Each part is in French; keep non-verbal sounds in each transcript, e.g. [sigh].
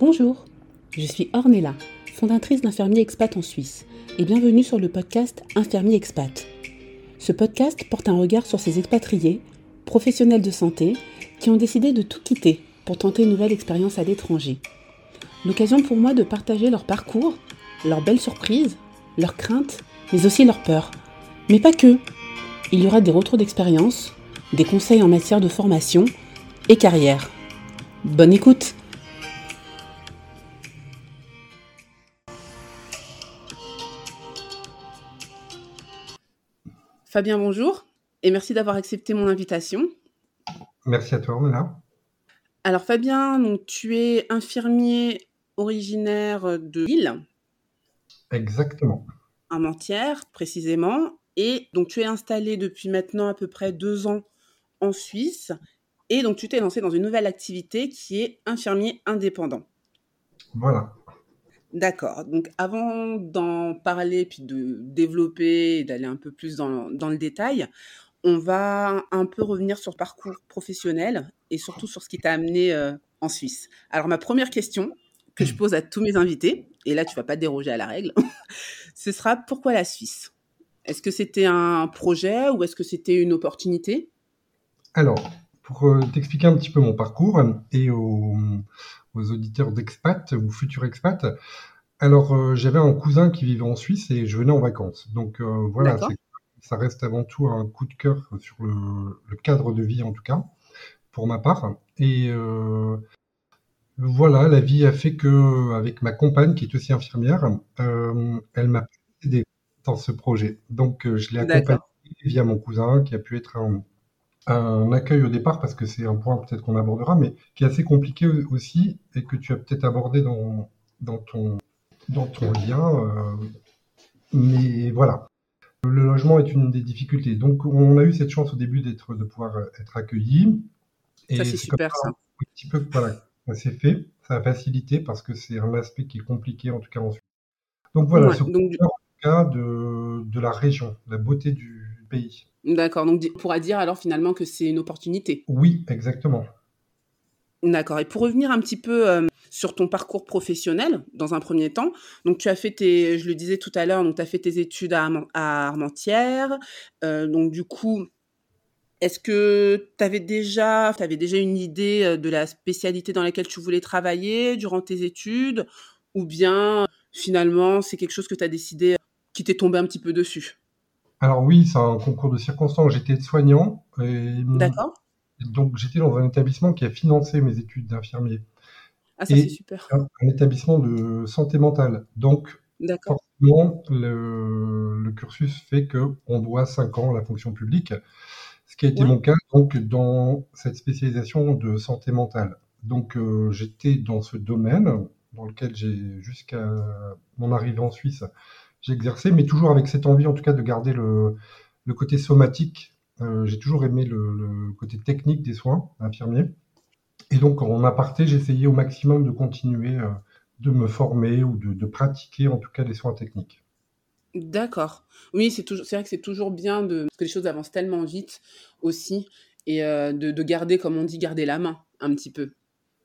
Bonjour, je suis Ornella, fondatrice d'Infirmier Expat en Suisse, et bienvenue sur le podcast Infirmier Expat. Ce podcast porte un regard sur ces expatriés, professionnels de santé, qui ont décidé de tout quitter pour tenter une nouvelle expérience à l'étranger. L'occasion pour moi de partager leur parcours, leurs belles surprises, leurs craintes, mais aussi leurs peurs. Mais pas que. Il y aura des retours d'expérience, des conseils en matière de formation et carrière. Bonne écoute Fabien, bonjour et merci d'avoir accepté mon invitation. Merci à toi, Ornella. Alors Fabien, donc, tu es infirmier originaire de Lille. Exactement. Mentière, précisément. Et donc tu es installé depuis maintenant à peu près deux ans en Suisse. Et donc tu t'es lancé dans une nouvelle activité qui est infirmier indépendant. Voilà. D'accord. Donc avant d'en parler, puis de développer et d'aller un peu plus dans, le détail, on va un peu revenir sur le parcours professionnel et surtout sur ce qui t'a amené euh, en Suisse. Alors ma première question que je pose à tous mes invités, et là tu vas pas déroger à la règle, [laughs] ce sera pourquoi la Suisse? Est-ce que c'était un projet ou est-ce que c'était une opportunité? Alors, pour euh, t'expliquer un petit peu mon parcours et aux, aux auditeurs d'expat ou futurs expats, alors euh, j'avais un cousin qui vivait en Suisse et je venais en vacances. Donc euh, voilà, ça reste avant tout un coup de cœur sur le, le, cadre de vie en tout cas, pour ma part. Et voilà, la vie a fait que, avec ma compagne qui est aussi infirmière, elle m'a aidé dans ce projet. Donc je l'ai accompagnée via mon cousin qui a pu être un, un accueil au départ, parce que c'est un point peut-être qu'on abordera, mais qui est assez compliqué aussi et que tu as peut-être abordé dans, dans, ton, dans ton lien. Euh, mais voilà. Le logement est une des difficultés. Donc, on a eu cette chance au début d'être, de pouvoir être accueilli. Et ça, c'est super, ça. Un petit peu, voilà, ça s'est fait. Ça a facilité parce que c'est un aspect qui est compliqué, en tout cas ensuite. Donc, voilà, ce donc, en tout cas de, de la région, la beauté du pays. D'accord, donc on pourra dire alors finalement que c'est une opportunité. Oui, exactement. D'accord, et pour revenir un petit peu euh, sur ton parcours professionnel, dans un premier temps, donc tu as fait tes, je le disais tout à l'heure, donc tu as fait tes études à, Armentières, euh, donc du coup, est-ce que tu avais déjà, avais déjà une idée euh, de la spécialité dans laquelle tu voulais travailler durant tes études, ou bien finalement c'est quelque chose que tu as décidé qui t'est tombé un petit peu dessus? Alors oui, c'est un concours de circonstances. J'étais soignant. D'accord. Donc j'étais dans un établissement qui a financé mes études d'infirmier. Ah ça c'est super. Un, établissement de santé mentale. Donc forcément, le, cursus fait qu'on doit 5 ans à la fonction publique, ce qui a été mon cas donc dans cette spécialisation de santé mentale. Donc euh, j'étais dans ce domaine dans lequel j'ai jusqu'à mon arrivée en Suisse j'ai exercé, mais toujours avec cette envie, en tout cas, de garder le, le côté somatique. Euh, j'ai toujours aimé le, le, côté technique des soins infirmiers. Et donc, en aparté, essayé au maximum de continuer euh, de me former ou de, de, pratiquer, en tout cas, les soins techniques. D'accord. Oui, c'est vrai que c'est toujours bien de parce que les choses avancent tellement vite aussi et euh, de, de garder, comme on dit, garder la main un petit peu.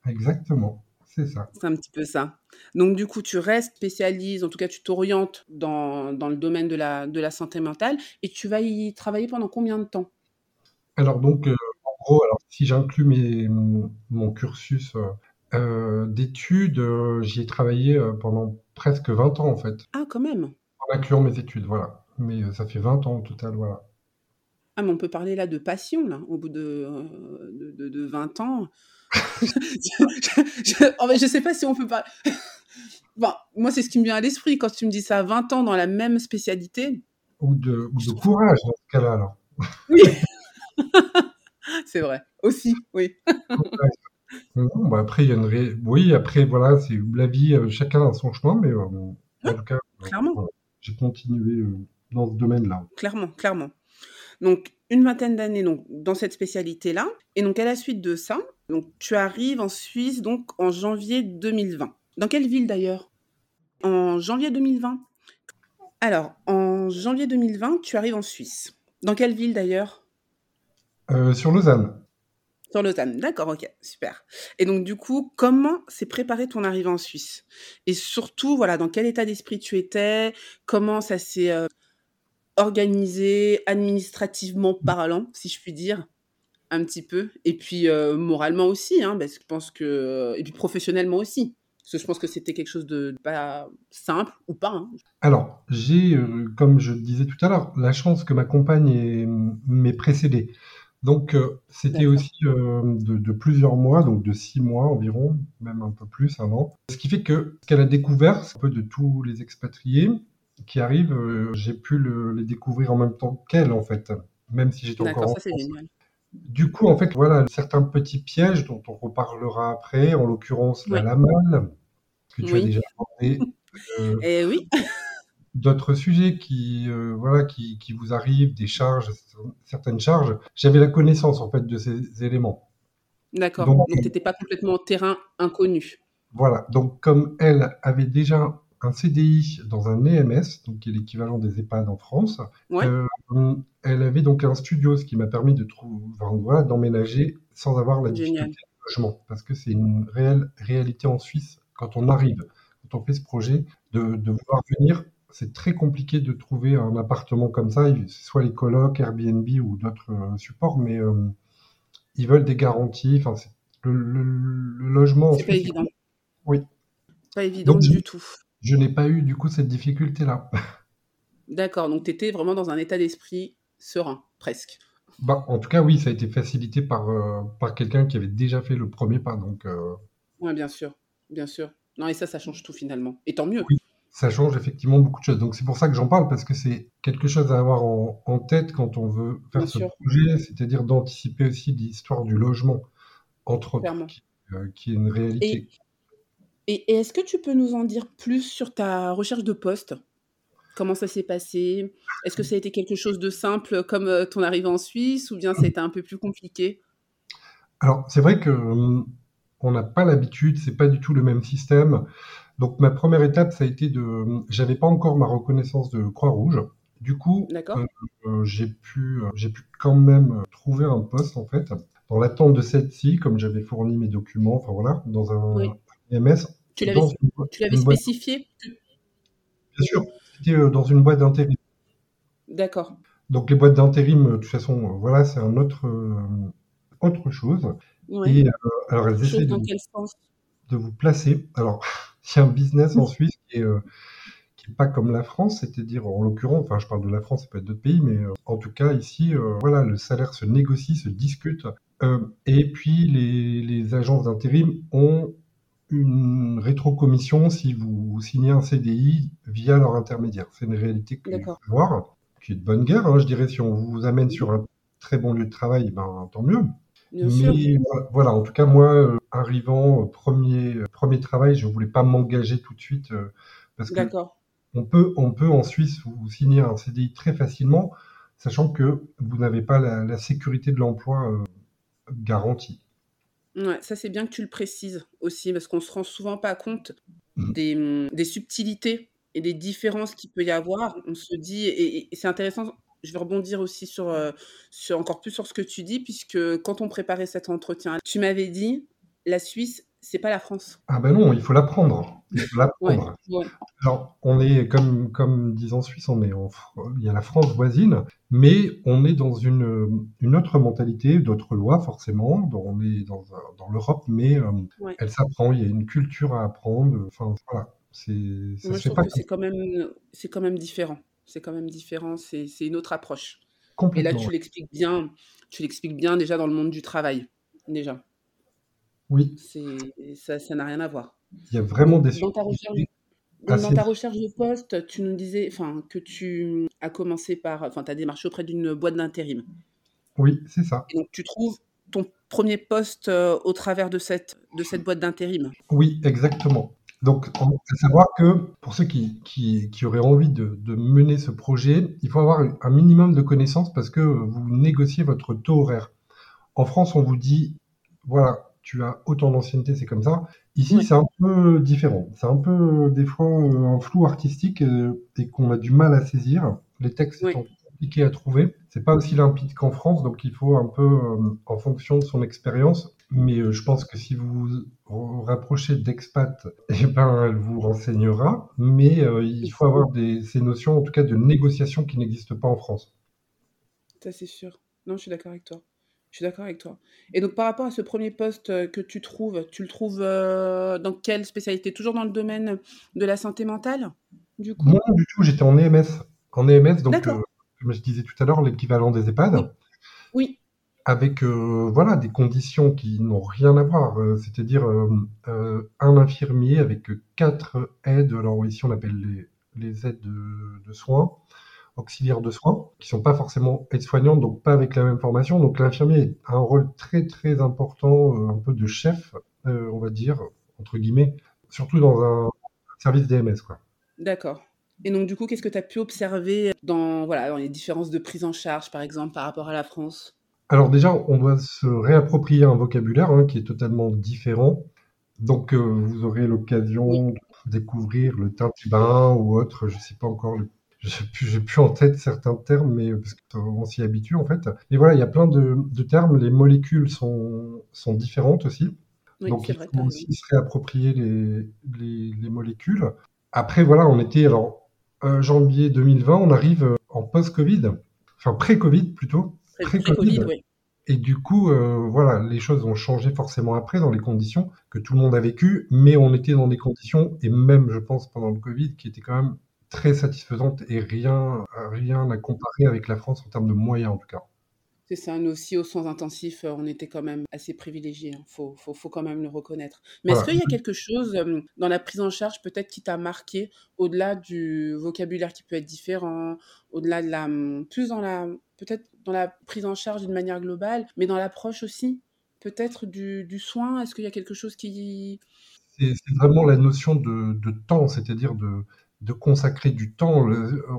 Exactement. C'est ça. C'est un petit peu ça. Donc, du coup, tu restes spécialiste, en tout cas, tu t'orientes dans, dans, le domaine de la, de la santé mentale et tu vas y travailler pendant combien de temps? Alors, donc, euh, en gros, alors, si j'inclus mes, mon cursus euh, euh d'études, euh, j'y ai travaillé pendant presque 20 ans, en fait. Ah, quand même En incluant mes études, voilà. Mais ça fait 20 ans au total, voilà. Ah, mais on peut parler là de passion, là, au bout de, de, de, de 20 ans je, je, sais pas si on peut pas. bon, moi, c'est ce qui me vient à l'esprit quand tu me dis ça, 20 ans dans la même spécialité. Ou de, ou de courage dans ce cas-là, alors. Oui, [laughs] c'est vrai, aussi, oui. bah après, il y a une Oui, après, voilà, c'est la vie, euh, chacun a son chemin, mais euh, en tout cas, clairement. j'ai continué euh, dans ce domaine-là. Clairement, clairement. Donc, une vingtaine d'années donc, dans cette spécialité-là. Et donc, à la suite de ça, donc, tu arrives en Suisse donc, en janvier 2020. Dans quelle ville d'ailleurs? En janvier 2020 Alors, en janvier 2020, tu arrives en Suisse. Dans quelle ville d'ailleurs? Euh, Sur Lausanne. Sur Lausanne, d'accord, ok, super. Et donc du coup, comment s'est préparé ton arrivée en Suisse? Et surtout, voilà, dans quel état d'esprit tu étais? Comment ça s'est euh, organisé, administrativement parlant, si je puis dire? Un petit peu, et puis euh, moralement aussi, hein, parce que je pense que, et puis professionnellement aussi, parce que je pense que c'était quelque chose de pas simple ou pas. Hein. Alors, j'ai, euh, comme je disais tout à l'heure, la chance que ma compagne m'ait précédé. Donc, euh, c'était aussi de, plusieurs mois, donc de six mois environ, même un peu plus, un an. Ce qui fait que ce qu'elle a découvert, c'est un peu de tous les expatriés qui arrivent, j'ai pu les découvrir en même temps qu'elle, en fait, même si j'étais encore en ça. Du coup, en fait, voilà, certains petits pièges dont on reparlera après, en l'occurrence la lamal, que tu as déjà abordé. Euh, eh oui. [laughs] D'autres sujets qui, euh, voilà, qui, qui, vous arrivent, des charges, certaines charges. J'avais la connaissance, en fait, de ces éléments. D'accord. Donc, tu n'étais pas complètement terrain inconnu. Voilà. Donc, comme elle avait déjà un CDI dans un EMS, donc qui est l'équivalent des EHPAD en France. Euh, elle avait donc un studio, ce qui m'a permis de trouver, d'emménager sans avoir la difficulté de logement, parce que c'est une réelle réalité en Suisse quand on arrive, quand on fait ce projet, de, de vouloir venir. C'est très compliqué de trouver un appartement comme ça, soit les colocs, Airbnb ou d'autres euh, supports, mais euh, ils veulent des garanties. Enfin, le, le, le, logement. C'est pas évident. Oui. Pas évident du tout. Je n'ai pas eu du coup cette difficulté-là. [laughs] D'accord, donc tu étais vraiment dans un état d'esprit serein, presque. Bah, en tout cas, oui, ça a été facilité par, euh, par quelqu'un qui avait déjà fait le premier pas. Donc, euh, Oui, bien sûr, bien sûr. Non, et ça, ça change tout finalement. Et tant mieux. Oui, ça change effectivement beaucoup de choses. Donc c'est pour ça que j'en parle, parce que c'est quelque chose à avoir en, tête quand on veut faire ce projet, c'est-à-dire d'anticiper aussi l'histoire du logement, entre autres, qui, euh, qui, est une réalité. Et, est-ce que tu peux nous en dire plus sur ta recherche de poste? Comment ça s'est passé? Est-ce que ça a été quelque chose de simple comme euh, ton arrivée en Suisse ou bien ça a été un peu plus compliqué? Alors, c'est vrai que hum, on n'a pas l'habitude, c'est pas du tout le même système. Donc, ma première étape, ça a été de. Hum, j'avais pas encore ma reconnaissance de Croix-Rouge. Du coup, euh, euh, j'ai pu, j'ai pu quand même trouver un poste en fait dans l'attente de celle-ci, comme j'avais fourni mes documents, enfin voilà, dans un, tu l'avais spécifié? Bien sûr, euh, dans une boîte d'intérim. D'accord. Donc les boîtes d'intérim, euh, de toute façon, euh, voilà, c'est un autre, autre chose. Et alors elles essaient de, de, vous placer. Alors, [laughs] il y a un business en Suisse qui est, qui est pas comme la France, c'est-à-dire en l'occurrence, enfin je parle de la France, ça peut être d'autres pays, mais en tout cas ici, voilà, le salaire se négocie, se discute. et puis les, les agences d'intérim ont une rétrocommission si vous signez un CDI via leur intermédiaire. C'est une réalité que voir, qui est de bonne guerre, hein, je dirais. Si on vous amène sur un très bon lieu de travail, ben, tant mieux. Mais voilà, en tout cas, moi, euh, arrivant, euh, premier, euh, premier travail, je ne voulais pas m'engager tout de suite parce que on peut, on peut en Suisse vous signer un CDI très facilement, sachant que vous n'avez pas la, la, sécurité de l'emploi garantie. Ouais, ça c'est bien que tu le précises aussi, parce qu'on se rend souvent pas compte mmh. des, des subtilités et des différences qu'il peut y avoir. On se dit, et, c'est intéressant, je vais rebondir aussi sur, euh, sur encore plus sur ce que tu dis, puisque quand on préparait cet entretien, tu m'avais dit, la Suisse, c'est pas la France. Ah ben non, il faut l'apprendre. Il faut l'apprendre. Alors, on est, comme, comme disent en Suisse, on est il y a la France voisine, mais on est dans une, une autre mentalité, d'autres lois forcément. on est dans, dans l'Europe, mais euh, elle s'apprend. Il y a une culture à apprendre. Enfin, voilà. C'est, c'est quand même, c'est quand même différent. C'est quand même différent. C'est, c'est une autre approche. Et là, tu l'expliques bien. Tu l'expliques bien déjà dans le monde du travail, déjà. Oui. Ça, ça n'a rien à voir. Il y a vraiment des dans ta, recherche, dans ta recherche de poste, tu nous disais que tu as commencé par. Enfin, tu as démarché auprès d'une boîte d'intérim. Oui, c'est ça. donc, tu trouves ton premier poste euh, au travers de cette, de cette boîte d'intérim? Oui, exactement. Donc, faut savoir que pour ceux qui, qui, qui auraient envie de, de, mener ce projet, il faut avoir un minimum de connaissances parce que vous négociez votre taux horaire. En France, on vous dit, voilà, tu as autant d'ancienneté, c'est comme ça. Ici, c'est un peu différent. C'est un peu, des fois, euh, un flou artistique euh, et qu'on a du mal à saisir. Les textes sont compliqué à trouver. C'est pas aussi limpide qu'en France, donc il faut un peu, euh, en fonction de son expérience. Mais euh, je pense que si vous vous rapprochez d'expat, [laughs] eh ben, elle vous renseignera. Mais euh, il faut avoir des, ces notions, en tout cas, de négociation qui n'existent pas en France. Ça, c'est sûr. Non, je suis d'accord avec toi. Je suis d'accord avec toi. Et donc, par rapport à ce premier poste que tu trouves, tu le trouves dans quelle spécialité? Toujours dans le domaine de la santé mentale du coup? Non, du tout. J'étais en EMS. En EMS, donc, comme je disais tout à l'heure, l'équivalent des EHPAD. Oui. Avec euh, voilà, des conditions qui n'ont rien à voir. Euh, c'est-à-dire euh, un infirmier avec quatre aides. Alors ici, on appelle les, les aides de, soins, auxiliaires de soins, qui sont pas forcément aides-soignantes, donc pas avec la même formation. Donc l'infirmier a un rôle très très important, un peu de chef, on va dire, entre guillemets, surtout dans un service DMS. Quoi. D'accord. Et donc, du coup, qu'est-ce que tu as pu observer dans, voilà, dans les différences de prise en charge, par exemple, par rapport à la France? Alors déjà, on doit se réapproprier un vocabulaire hein, qui est totalement différent. Donc, euh, vous aurez l'occasion de découvrir le bain ou autre, je ne sais pas encore, je n'ai plus, en tête certains termes, mais parce qu'on s'y habitue en fait. Et voilà, il y a plein de, termes, les molécules sont, sont différentes aussi. Donc, il faut aussi se réapproprier les, les, les molécules. Après, voilà, on était, alors, euh, janvier 2020, on arrive euh, en post-Covid, enfin pré-Covid plutôt. Pré-Covid, oui. Et du coup, euh, voilà, les choses ont changé forcément après dans les conditions que tout le monde a vécues, mais on était dans des conditions, et même, je pense, pendant le Covid, qui étaient quand même très satisfaisantes et rien, rien à comparer avec la France en termes de moyens, en tout cas. C'est ça, nous aussi, aux soins intensifs, euh, on était quand même assez privilégiés. Il hein. faut, faut, faut, quand même le reconnaître. Mais est-ce qu'il y a quelque chose dans la prise en charge, peut-être, qui t'a marqué, au-delà du vocabulaire qui peut être différent, au-delà de la. plus dans la. peut-être dans la prise en charge d'une manière globale, mais dans l'approche aussi, peut-être, du, du soin? Est-ce qu'il y a quelque chose qui. C'est vraiment la notion de, de temps, c'est-à-dire de, de consacrer du temps.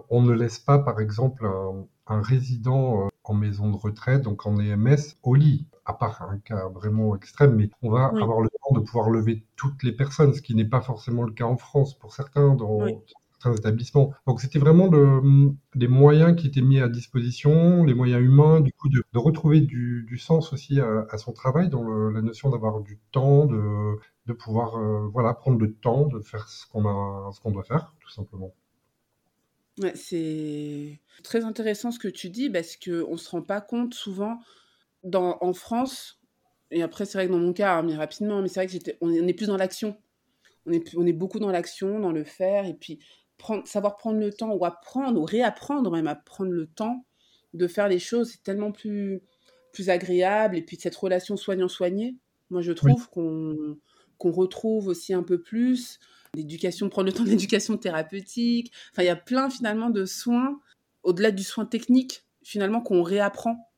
On ne laisse pas, par exemple, un, un résident euh, en maison de retraite, donc en EMS, au lit, à part un cas vraiment extrême, mais on va avoir le temps de pouvoir lever toutes les personnes, ce qui n'est pas forcément le cas en France pour certains dans certains établissements. Donc c'était vraiment le, les moyens qui étaient mis à disposition, les moyens humains, du coup de, retrouver du, sens aussi à, son travail, dans la notion d'avoir du temps, de, de pouvoir euh, voilà prendre le temps de faire ce qu'on a, ce qu'on doit faire, tout simplement. C'est très intéressant ce que tu dis parce qu'on ne se rend pas compte souvent dans, en France, et après c'est vrai que dans mon cas, hein, mais rapidement, mais c'est vrai que j'étais, on est plus dans l'action. On est, on est beaucoup dans l'action, dans le faire, et puis prendre, savoir prendre le temps ou apprendre ou réapprendre même à prendre le temps de faire les choses, c'est tellement plus, plus agréable. Et puis cette relation soignant-soigné, moi je trouve qu'on qu'on retrouve aussi un peu plus l'éducation, prendre le temps de l'éducation thérapeutique. Enfin, il y a plein finalement de soins, au-delà du soin technique, finalement, qu'on réapprend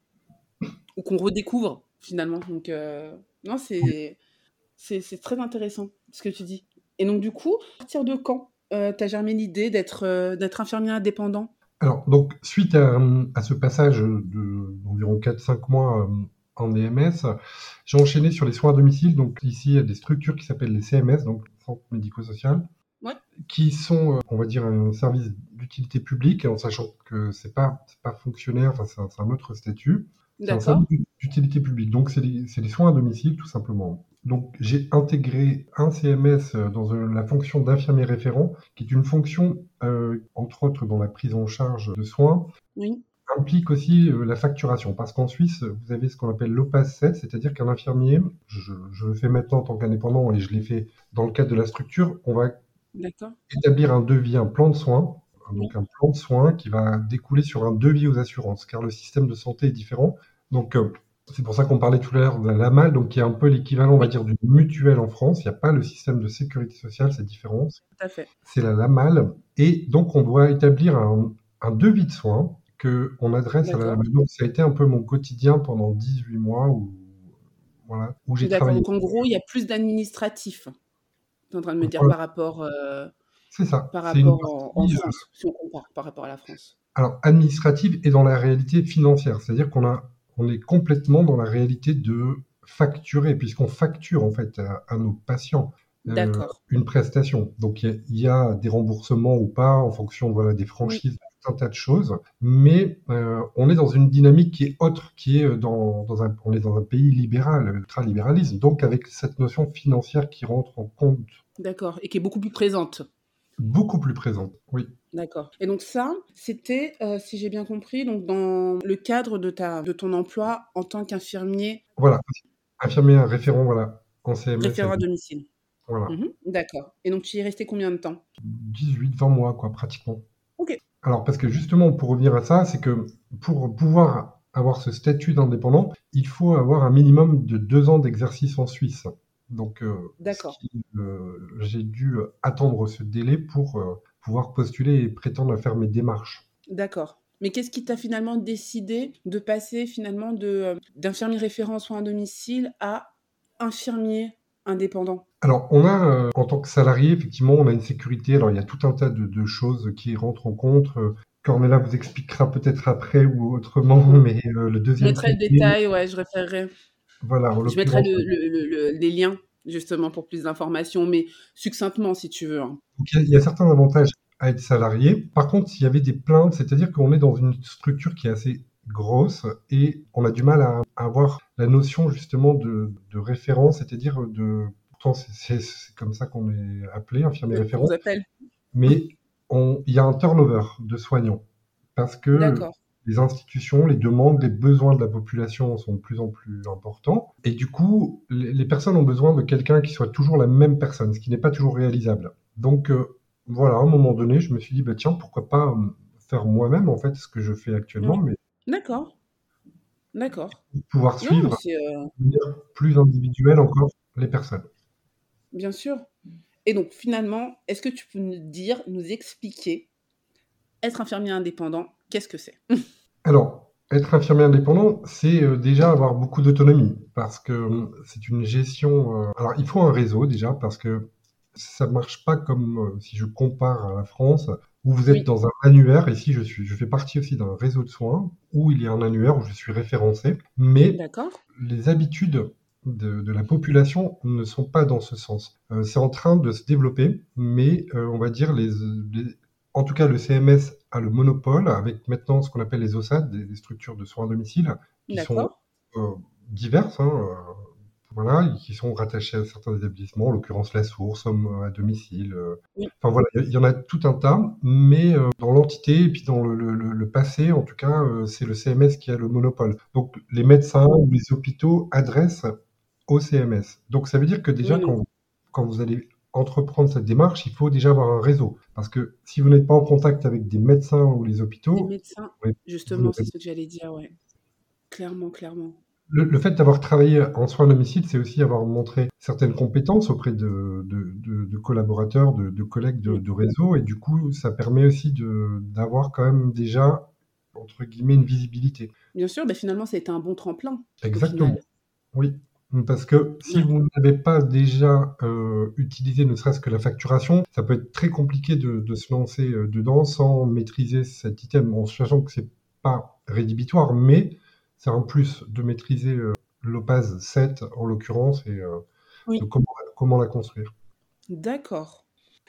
ou qu'on redécouvre finalement. Donc, euh, non, c'est, c'est, très intéressant ce que tu dis. Et donc, du coup, à partir de quand euh, tu as germé l'idée d'être, euh, d'être infirmier indépendant? Alors, donc, suite à, à ce passage d'environ 4-5 mois en EMS, j'ai enchaîné sur les soins à domicile. Donc, ici, il y a des structures qui s'appellent les CMS, donc médico-social, qui sont, euh, on va dire, un service d'utilité publique, en sachant que c'est pas, pas fonctionnaire, enfin, c'est un, autre statut. C'est un service d'utilité publique. Donc, c'est les, soins à domicile, tout simplement. Donc, j'ai intégré un CMS euh, dans euh, la fonction d'infirmier référent, qui est une fonction, entre autres, dans la prise en charge de soins, oui. implique aussi euh, la facturation, parce qu'en Suisse, vous avez ce qu'on appelle l'OPAS 7, c'est-à-dire qu'un infirmier, je, le fais maintenant en tant qu'indépendant et je l'ai fait dans le cadre de la structure, on va établir un devis, un plan de soins, donc un plan de soins qui va découler sur un devis aux assurances, car le système de santé est différent. Donc, euh, c'est pour ça qu'on parlait tout à l'heure de la LAMAL, donc qui est un peu l'équivalent, on va dire, du mutuel en France. Il n'y a pas le système de sécurité sociale, c'est différent. C'est la LAMAL. Et donc, on doit établir un, un devis de soins qu'on adresse à la maison. Ça a été un peu mon quotidien pendant 18 mois où, voilà, où j'ai travaillé. Donc en gros, il y a plus d'administratifs. Tu es en train de me dire par rapport. Euh, c'est ça. Par rapport en, France, si on compare par rapport à la France. Alors, administrative et dans la réalité financière. C'est-à-dire qu'on a, on est complètement dans la réalité de facturer, puisqu'on facture en fait à, nos patients. Euh, une prestation. Donc il y, a des remboursements ou pas en fonction voilà, des franchises un tas de choses, mais euh, on est dans une dynamique qui est autre, qui est dans, un, on est dans un pays libéral, ultra-libéralisme, donc avec cette notion financière qui rentre en compte. D'accord, et qui est beaucoup plus présente. Beaucoup plus présente, oui. D'accord. Et donc ça, c'était, euh, si j'ai bien compris, donc dans le cadre de, ta, de ton emploi en tant qu'infirmier. Voilà, infirmier référent, voilà, en CMS. Référent à domicile. Voilà. Mhm, d'accord. Et donc tu y es resté combien de temps? 18, 20 mois, quoi, pratiquement. Ok. Alors, parce que justement, pour revenir à ça, c'est que pour pouvoir avoir ce statut d'indépendant, il faut avoir un minimum de deux ans d'exercice en Suisse. Donc, euh, euh, j'ai dû attendre ce délai pour euh, pouvoir postuler et prétendre à faire mes démarches. D'accord. Mais qu'est-ce qui t'a finalement décidé de passer finalement de d'infirmier référent en soins à domicile à infirmier indépendant? Alors, on a, en tant que salarié, effectivement, on a une sécurité. Alors, il y a tout un tas de, choses qui rentrent en compte. Cornella vous expliquera peut-être après ou autrement, [laughs] mais le deuxième. Je mettrai le détail, ouais, je référerai. Voilà, je mettrai les liens justement pour plus d'informations, mais succinctement si tu veux. Hein. il y, a certains avantages à être salarié. Par contre, s'il y avait des plaintes, c'est-à-dire qu'on est dans une structure qui est assez grosse et on a du mal à, avoir la notion justement de, référence, c'est-à-dire de... Pourtant, c'est comme ça qu'on est appelé, infirmier référent. Mais il y a un turnover de soignants parce que les institutions, les demandes, les besoins de la population sont de plus en plus importants. Et du coup, les, personnes ont besoin de quelqu'un qui soit toujours la même personne, ce qui n'est pas toujours réalisable. Donc euh, voilà, à un moment donné, je me suis dit, bah, tiens, pourquoi pas euh, faire moi-même en fait ce que je fais actuellement. Mais... D'accord. D'accord. Pouvoir suivre euh, plus individuel encore les personnes. Bien sûr. Et donc finalement, est-ce que tu peux nous dire, nous expliquer, être infirmier indépendant, qu'est-ce que c'est? [laughs] Alors, être infirmier indépendant, c'est euh, déjà avoir beaucoup d'autonomie parce que euh, c'est une gestion. Euh, alors, il faut un réseau déjà parce que ça ne marche pas comme si je compare à la France où vous êtes dans un annuaire. Ici, je suis, je fais partie aussi d'un réseau de soins où il y a un annuaire où je suis référencé, mais les habitudes de, la population ne sont pas dans ce sens. c'est en train de se développer, mais on va dire les, en tout cas, le CMS a le monopole avec maintenant ce qu'on appelle les OSAD, des, structures de soins à domicile, qui sont euh, diverses, hein, euh, voilà, qui sont rattachées à certains établissements, en l'occurrence la source, homme à domicile. Euh. Enfin voilà, il y, en a tout un tas, mais dans l'entité et puis dans le, passé, en tout cas, c'est le CMS qui a le monopole. Donc les médecins ou les hôpitaux adressent au CMS. Donc ça veut dire que déjà, quand, quand vous allez entreprendre cette démarche, il faut déjà avoir un réseau. Parce que si vous n'êtes pas en contact avec des médecins ou les hôpitaux... Des médecins, justement, c'est ce que j'allais dire, ouais. Clairement, clairement. Le, fait d'avoir travaillé en soins à domicile, c'est aussi avoir montré certaines compétences auprès de, de, collaborateurs, de, collègues de, réseau, et du coup, ça permet aussi d'avoir quand même déjà, entre guillemets, une visibilité. Bien sûr, mais finalement, ça a été un bon tremplin. Exactement. Oui. Parce que si vous n'avez pas déjà euh, utilisé ne serait-ce que la facturation, ça peut être très compliqué de, se lancer euh, dedans sans maîtriser cet item, en sachant que c'est pas rédhibitoire, mais c'est en plus de maîtriser euh, l'OPAS 7 en l'occurrence et comment, comment, la construire. D'accord.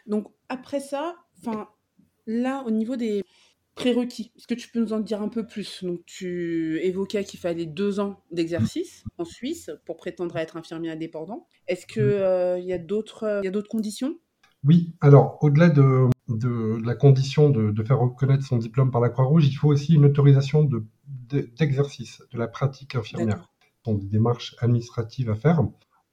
Donc après ça, enfin là au niveau des prérequis. Est-ce que tu peux nous en dire un peu plus? Donc, tu évoquais qu'il fallait deux ans d'exercice en Suisse pour prétendre à être infirmier indépendant. Est-ce qu'il euh, y a d'autres conditions? Oui, alors au-delà de, la condition de, faire reconnaître son diplôme par la Croix-Rouge, il faut aussi une autorisation d'exercice de, la pratique infirmière. Ce sont des démarches administratives à faire.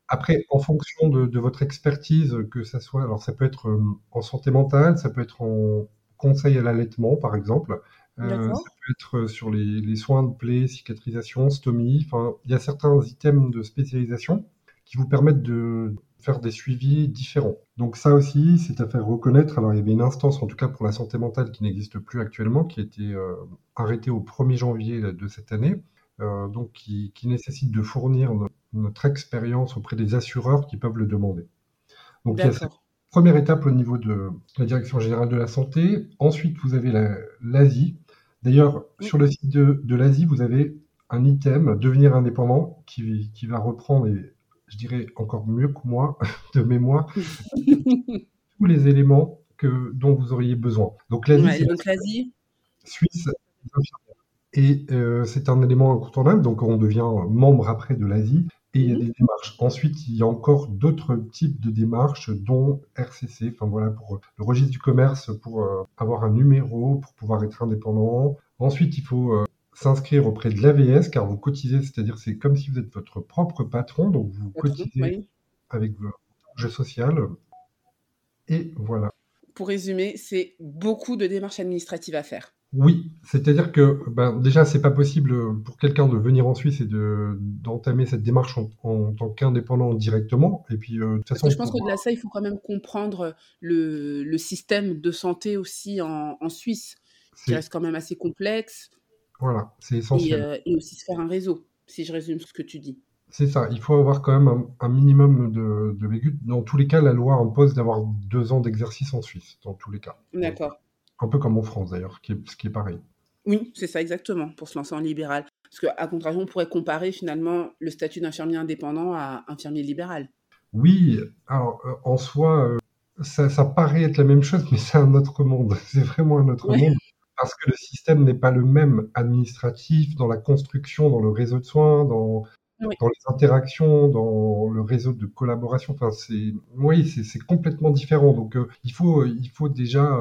Après, en fonction de, de, votre expertise, que ça soit, alors ça peut être euh, en santé mentale, ça peut être en, conseil à l'allaitement, par exemple. Euh, ça peut être sur les, soins de plaie, cicatrisation, stomie. Enfin, il y a certains items de spécialisation qui vous permettent de faire des suivis différents. Donc ça aussi, c'est à faire reconnaître. Alors il y avait une instance, en tout cas pour la santé mentale, qui n'existe plus actuellement, qui a été euh, arrêtée au 1er janvier de cette année, euh, donc qui, nécessite de fournir notre, expérience auprès des assureurs qui peuvent le demander. Donc il y a Première étape au niveau de la Direction générale de la santé. Ensuite, vous avez l'Asie. D'ailleurs, sur le site de, l'Asie, vous avez un item, devenir indépendant, qui, qui, va reprendre, et je dirais encore mieux que moi, [laughs] de mémoire, [laughs] tous les éléments que, dont vous auriez besoin. Donc l'Asie, suisses et euh, c'est un élément incontournable, donc on devient membre après de l'ASI et il y a des démarches. Ensuite, il y a encore d'autres types de démarches, dont RCC, enfin voilà, pour le registre du commerce, pour euh, avoir un numéro, pour pouvoir être indépendant. Ensuite, il faut euh, s'inscrire auprès de l'AVS, car vous cotisez, c'est-à-dire c'est comme si vous êtes votre propre patron, donc vous cotisez avec votre jeu social. Et voilà. Pour résumer, c'est beaucoup de démarches administratives à faire. Oui, c'est-à-dire que ben, déjà, c'est pas possible pour quelqu'un de venir en Suisse et de d'entamer cette démarche en, tant qu'indépendant directement. Et puis, euh, de toute façon, je pense qu'au-delà de ça, il faut quand même comprendre le, le système de santé aussi en, en Suisse, qui reste quand même assez complexe. Voilà, c'est essentiel. Euh, et, aussi se faire un réseau, si je résume ce que tu dis. C'est ça, il faut avoir quand même un, minimum de, de vécu. Dans tous les cas, la loi impose d'avoir deux ans d'exercice en Suisse, dans tous les cas. D'accord. Un peu comme en France d'ailleurs, ce qui est pareil. Oui, c'est ça exactement, pour se lancer en libéral. Parce qu'à contrario, on pourrait comparer finalement le statut d'infirmier indépendant à infirmier libéral. Oui, alors euh, en soi, euh, ça, paraît être la même chose, mais c'est un autre monde. [laughs] C'est vraiment un autre monde. Parce que le système n'est pas le même administratif dans la construction, dans le réseau de soins, dans, dans les interactions, dans le réseau de collaboration. Enfin, c'est oui, c'est complètement différent. Donc, euh, il faut il faut déjà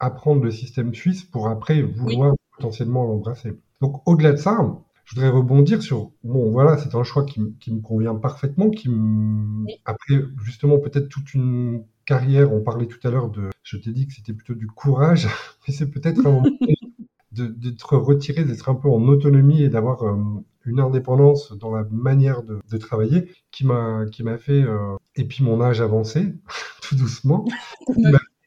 apprendre le système suisse pour après vouloir potentiellement l'embrasser. Donc au-delà de ça, je voudrais rebondir sur, bon voilà, c'est un choix qui, me convient parfaitement, qui après justement peut-être toute une carrière, on parlait tout à l'heure de, je t'ai dit que c'était plutôt du courage, [laughs] mais c'est peut-être un moment [laughs] d'être retiré, d'être un peu en autonomie et d'avoir euh, une indépendance dans la manière de, travailler qui m'a qui m'a fait euh, et puis mon âge avancé [laughs] tout doucement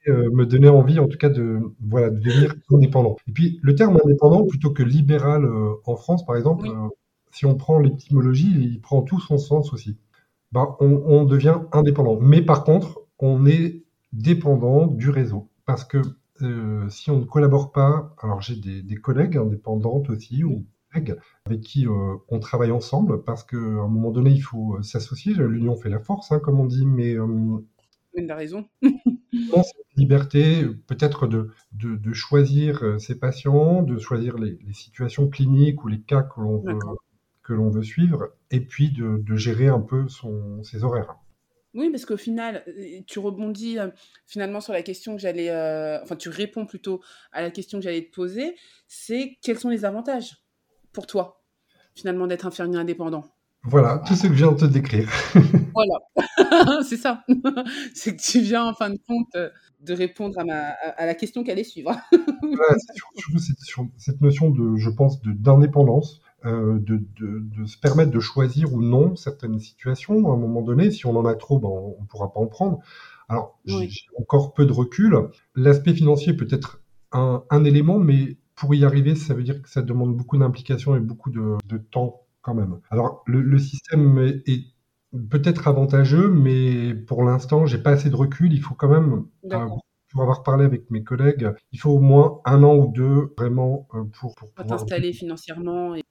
me donnait envie, en tout cas, de, voilà, de devenir indépendant. Et puis, le terme indépendant, plutôt que libéral euh, en France, par exemple, euh, si on prend l'étymologie, il prend tout son sens aussi. Ben, on, devient indépendant. Mais par contre, on est dépendant du réseau. Parce que si on ne collabore pas, alors j'ai des, collègues indépendantes aussi, ou collègues avec qui on travaille ensemble, parce qu'à un moment donné, il faut s'associer. L'union fait la force, hein, comme on dit, mais... a raison. cette liberté peut-être de, de, choisir euh, ses patients, de choisir les, situations cliniques ou les cas que l'on veut, que l'on veut suivre, et puis de, de gérer un peu son, ses horaires. Oui, parce qu'au final, euh, tu rebondis euh, finalement sur la question que j'allais, enfin tu réponds plutôt à la question que j'allais te poser, c'est quels sont les avantages pour toi finalement d'être infirmier indépendant? Voilà, tout ce que je viens de te décrire. [laughs] voilà, [laughs] c'est ça. [laughs] c'est que tu viens en fin de compte euh, de répondre à, ma, à la question qui allait suivre. c'est surtout cette, notion de, je pense, d'indépendance, euh, de, de, de, se permettre de choisir ou non certaines situations. À un moment donné, si on en a trop, ben, on ne pourra pas en prendre. Alors, j'ai encore peu de recul. L'aspect financier peut être un, un élément, mais pour y arriver, ça veut dire que ça demande beaucoup d'implication et beaucoup de, de temps quand même. Alors, le, système est, peut-être avantageux, mais pour l'instant, j'ai pas assez de recul. Il faut quand même, euh, pour avoir parlé avec mes collègues, il faut au moins un an ou deux vraiment euh, pour, pour t'installer financièrement. Et...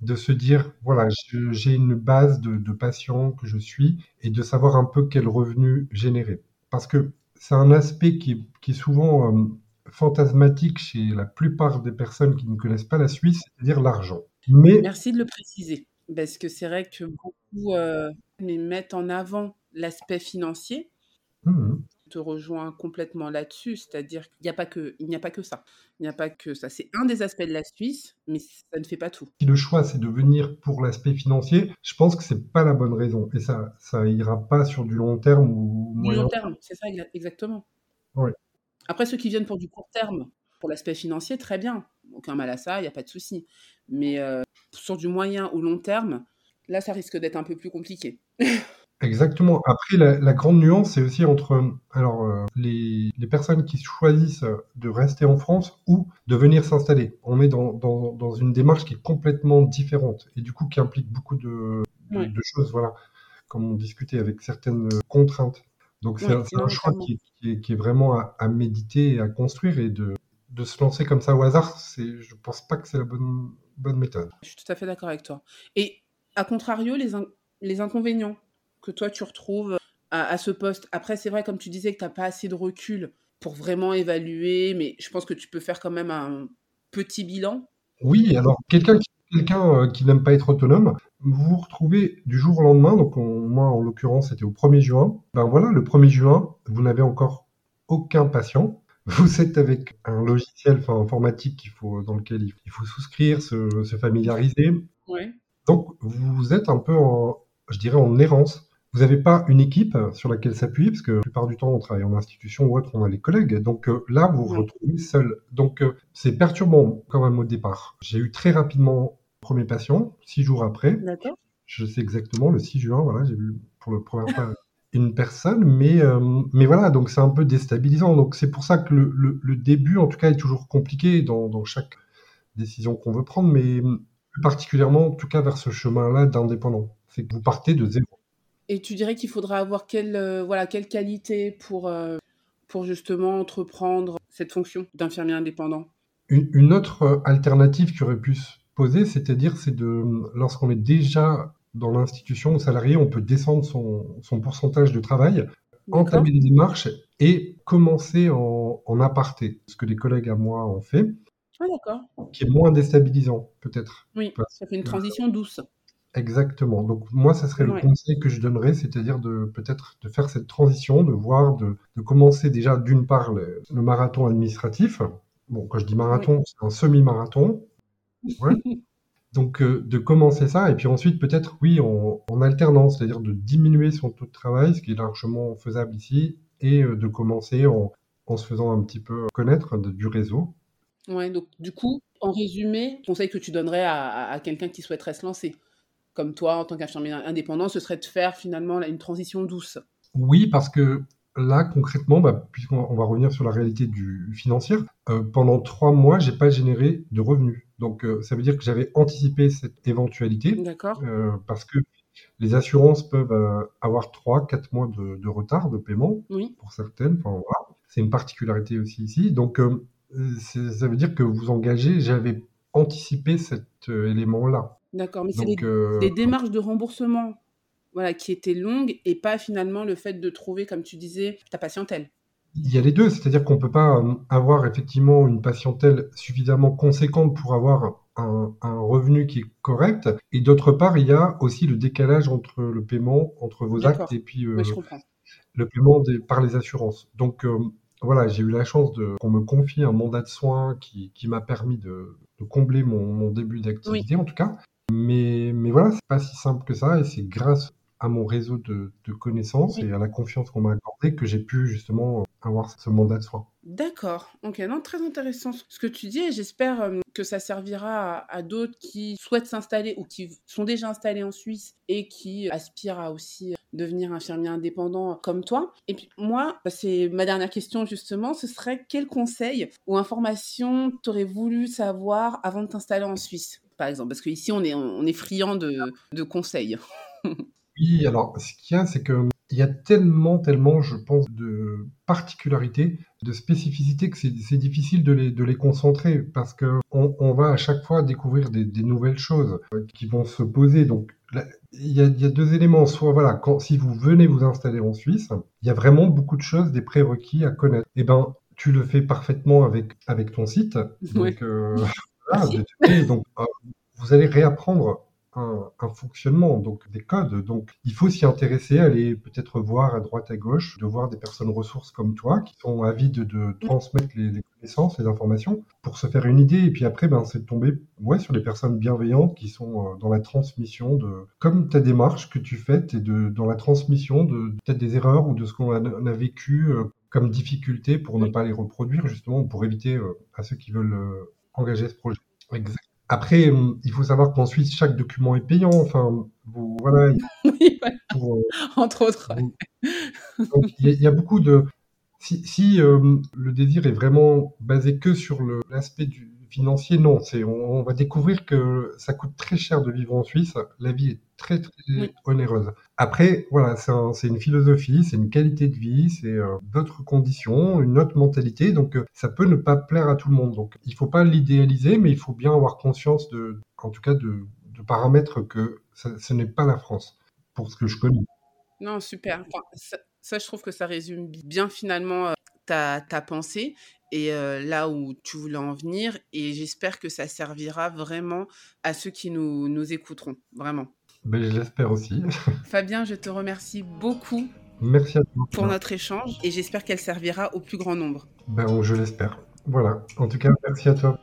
de se dire, voilà, j'ai une base de, de patients que je suis et de savoir un peu quel revenu générer. Parce que c'est un aspect qui, qui est souvent euh, fantasmatique chez la plupart des personnes qui ne connaissent pas la Suisse, c'est-à-dire l'argent. Merci de le préciser, parce que c'est vrai que beaucoup euh, mettent en avant l'aspect financier. Mmh Je te rejoins complètement là-dessus, c'est-à-dire qu'il n'y a pas que, il n'y a pas que ça. Il n'y a pas que ça. C'est un des aspects de la Suisse, mais ça ne fait pas tout. Si le choix c'est de venir pour l'aspect financier, je pense que c'est pas la bonne raison, et ça, ça ira pas sur du long terme ou moyen. Du long terme, c'est ça exactement. Après ceux qui viennent pour du court terme, pour l'aspect financier, très bien aucun mal à ça, il n'y a pas de souci. Mais euh, sur du moyen ou long terme, là, ça risque d'être un peu plus compliqué. [laughs] Exactement. Après, la, grande nuance, c'est aussi entre alors, euh, les, personnes qui choisissent de rester en France ou de venir s'installer. On est dans, dans, une démarche qui est complètement différente et du coup qui implique beaucoup de, de, choses, voilà, comme on discutait avec certaines contraintes. Donc c'est un, choix qui, qui, est, vraiment à, à, méditer et à construire et de, de se lancer comme ça au hasard, c'est, je pense pas que c'est la bonne, bonne méthode. Je suis tout à fait d'accord avec toi. Et à contrario, les, les inconvénients que toi tu retrouves à, ce poste, après c'est vrai comme tu disais que tu n'as pas assez de recul pour vraiment évaluer, mais je pense que tu peux faire quand même un petit bilan. Oui, alors quelqu'un qui, quelqu'un, qui n'aime pas être autonome, vous vous retrouvez du jour au lendemain, donc moi en l'occurrence c'était au 1er juin, ben voilà, le 1er juin, vous n'avez encore aucun patient, vous êtes avec un logiciel enfin, informatique qu'il faut, dans lequel il faut souscrire, se, se familiariser. Ouais. Donc, vous êtes un peu en, je dirais, en errance. Vous n'avez pas une équipe sur laquelle s'appuyer, parce que la plupart du temps, on travaille en institution ou autre, on a les collègues. Donc euh, là, vous vous retrouvez seul. Donc, euh, c'est perturbant quand même au départ. J'ai eu très rapidement le premier patient, six jours après. D'accord. Je sais exactement, le 6 juin, voilà, j'ai vu pour le première fois une personne, mais, euh, mais voilà, donc c'est un peu déstabilisant. Donc c'est pour ça que le, le, début, en tout cas, est toujours compliqué dans, dans chaque décision qu'on veut prendre, mais plus particulièrement, en tout cas, vers ce chemin-là d'indépendant. C'est que vous partez de zéro. Et tu dirais qu'il faudra avoir quelle, euh, voilà, quelle qualité pour, euh, pour justement entreprendre cette fonction d'infirmier indépendant? Une, une, autre alternative qui aurait pu se poser, c'est-à-dire, c'est de, lorsqu'on est déjà dans l'institution, salarié, on peut descendre son, pourcentage de travail, entamer des démarches et commencer en, aparté, ce que des collègues à moi ont fait. Ah, d'accord. Qui est moins déstabilisant, peut-être. Oui, ça fait une transition douce. Exactement. Donc moi, ça serait le conseil que je donnerais, c'est-à-dire de peut-être de faire cette transition, de voir, de, commencer déjà d'une part le, marathon administratif. Bon, quand je dis marathon, c'est un semi-marathon. Ouais. [laughs] Donc, euh, de commencer ça, et puis ensuite, peut-être, oui, en, alternance, c'est-à-dire de diminuer son taux de travail, ce qui est largement faisable ici, et euh, de commencer en, se faisant un petit peu connaître du réseau. Ouais, donc du coup, en résumé, conseil que tu donnerais à, quelqu'un qui souhaiterait se lancer, comme toi, en tant qu'infirmier indépendant, ce serait de faire finalement une transition douce. Oui, parce que là, concrètement, bah, puisqu'on va revenir sur la réalité du financier, euh, pendant trois mois, j'ai pas généré de revenus. Donc, euh, ça veut dire que j'avais anticipé cette éventualité. D'accord. Euh, parce que les assurances peuvent euh, avoir 3-4 mois de, retard de paiement oui. pour certaines. Enfin, voilà. C'est une particularité aussi ici. Donc, ça veut dire que vous engagez, j'avais anticipé cet élément-là. D'accord, mais c'est des, démarches de remboursement voilà, qui étaient longues et pas finalement le fait de trouver, comme tu disais, ta patientèle. Il y a les deux, c'est-à-dire qu'on ne peut pas euh, avoir effectivement une patientèle suffisamment conséquente pour avoir un, revenu qui est correct. Et d'autre part, il y a aussi le décalage entre le paiement, entre vos actes et puis euh, le paiement par les assurances. Donc euh, voilà, j'ai eu la chance qu'on me confie un mandat de soins qui, m'a permis de, combler mon, début d'activité en tout cas. Mais, mais voilà, c'est pas si simple que ça et c'est grâce à mon réseau de, connaissances et à la confiance qu'on m'a accordée que j'ai pu justement avoir ce mandat de soins. D'accord, ok, non, très intéressant ce que tu dis et j'espère euh, que ça servira à, d'autres qui souhaitent s'installer ou qui sont déjà installés en Suisse et qui aspirent à aussi devenir infirmier indépendant comme toi. Et puis moi, bah, c'est ma dernière question justement, ce serait quel conseil ou information t'aurais voulu savoir avant de t'installer en Suisse, par exemple? Parce qu'ici, on est, on est friand de, de conseils. [laughs] Oui, alors ce qu'il y a, c'est que il y a tellement, tellement, je pense, de particularités, de spécificités que c'est difficile de les, de les concentrer parce que on, va à chaque fois découvrir des, nouvelles choses euh, qui vont se poser. Donc, il y, a, deux éléments. Soit, voilà, quand, si vous venez vous installer en Suisse, il y a vraiment beaucoup de choses, des prérequis à connaître. Eh ben, tu le fais parfaitement avec, avec ton site. Donc, euh, [laughs] donc euh, vous allez réapprendre un, fonctionnement, donc des codes. Donc il faut s'y intéresser, aller peut-être voir à droite à gauche, de voir des personnes ressources comme toi qui sont avides de transmettre les, connaissances, les informations pour se faire une idée. Et puis après, ben, c'est de tomber ouais, sur des personnes bienveillantes qui sont euh, dans la transmission de, comme ta démarche que tu fais, et de, dans la transmission de peut-être des erreurs ou de ce qu'on a, vécu euh, comme difficulté pour ne pas les reproduire, justement, pour éviter euh, à ceux qui veulent engager ce projet. Exactement. Après, hum, il faut savoir qu'en Suisse, chaque document est payant. Enfin, voilà. [laughs] Euh, Entre autres. il y, a beaucoup de. Si, hum, le désir est vraiment basé que sur l'aspect du financier, non. C'est, on, va découvrir que ça coûte très cher de vivre en Suisse. La vie est très, très onéreuse. Après, voilà, c'est une philosophie, c'est une qualité de vie, c'est euh, d'autres conditions, une autre mentalité. Donc, euh, ça peut ne pas plaire à tout le monde. Donc, il faut pas l'idéaliser, mais il faut bien avoir conscience de, en tout cas, de, paramètres que ce n'est pas la France, pour ce que je connais. Non, super. ça, je trouve que ça résume bien finalement euh, ta, ta pensée et là où tu voulais en venir. Et j'espère que ça servira vraiment à ceux qui nous, nous écouteront, vraiment. Ben, je l'espère aussi. [laughs] Fabien, je te remercie beaucoup. Merci à toi. Pour notre échange et j'espère qu'elle servira au plus grand nombre. Ben, je l'espère. Voilà. En tout cas, merci à toi.